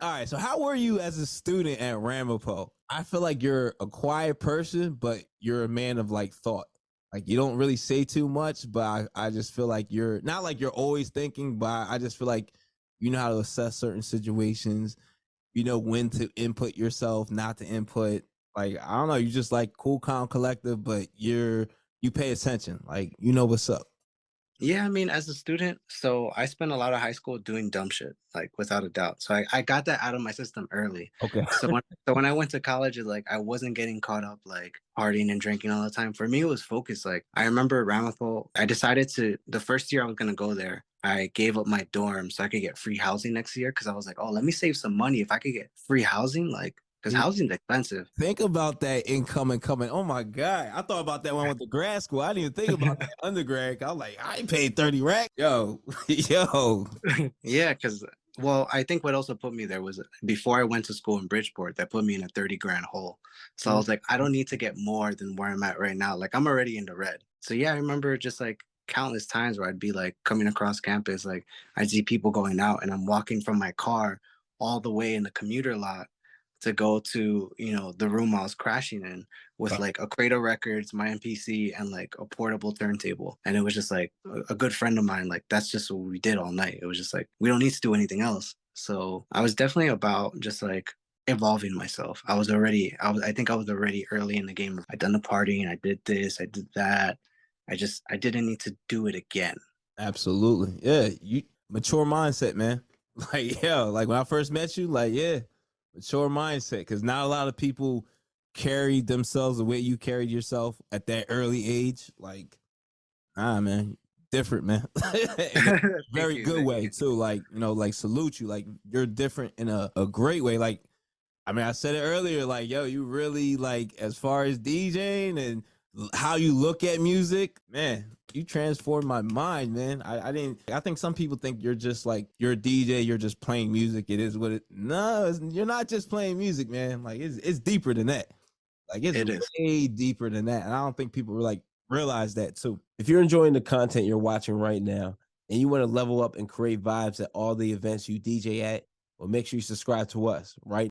All right. So how were you as a student at Ramapo? I feel like you're a quiet person, but you're a man of like thought. Like you don't really say too much, but I, I just feel like you're not like you're always thinking, but I just feel like you know how to assess certain situations. You know when to input yourself, not to input. Like I don't know, you just like cool, calm, collective, but you're you pay attention. Like you know what's up. Yeah, I mean, as a student, so I spent a lot of high school doing dumb shit, like without a doubt. So I, I got that out of my system early. Okay. So when so when I went to college, it's like I wasn't getting caught up like partying and drinking all the time. For me, it was focused. Like I remember Ramapo, I decided to the first year I was gonna go there, I gave up my dorm so I could get free housing next year because I was like, oh, let me save some money. If I could get free housing, like because housing's expensive. Think about that income and coming. Oh my god, I thought about that when I went to grad school. I didn't even think about that undergrad. I was like, I paid thirty racks. Yo, yo. yeah, because well, I think what also put me there was before I went to school in Bridgeport, that put me in a thirty grand hole. So I mm. was like, I don't need to get more than where I'm at right now. Like I'm already in the red. So yeah, I remember just like countless times where I'd be like coming across campus, like I'd see people going out, and I'm walking from my car all the way in the commuter lot to go to you know the room I was crashing in with uh-huh. like a Cradle Records, my MPC, and like a portable turntable. And it was just like a, good friend of mine. Like that's just what we did all night. It was just like we don't need to do anything else. So I was definitely about just like evolving myself. I was already I was I think I was already early in the game. I'd done the partying, I did this, I did that. I just I didn't need to do it again. Absolutely. Yeah. You mature mindset, man. Like, yeah, like when I first met you, like, yeah, mature mindset because not a lot of people carry themselves the way you carried yourself at that early age. Like, ah, man, different, man. very you, good way too. Like, you know, like salute you. Like, you're different in a, a great way. Like, I mean, I said it earlier. Like, yo, you really like as far as DJing and how you look at music, man, you transformed my mind, man. I, I didn't. I think some people think you're just like you're a DJ. You're just playing music. It is what it. No, you're not just playing music, man. Like it's it's deeper than that. Like it's it way deeper than that. And I don't think people were like realize that too. If you're enjoying the content you're watching right now, and you want to level up and create vibes at all the events you DJ at, well, make sure you subscribe to us right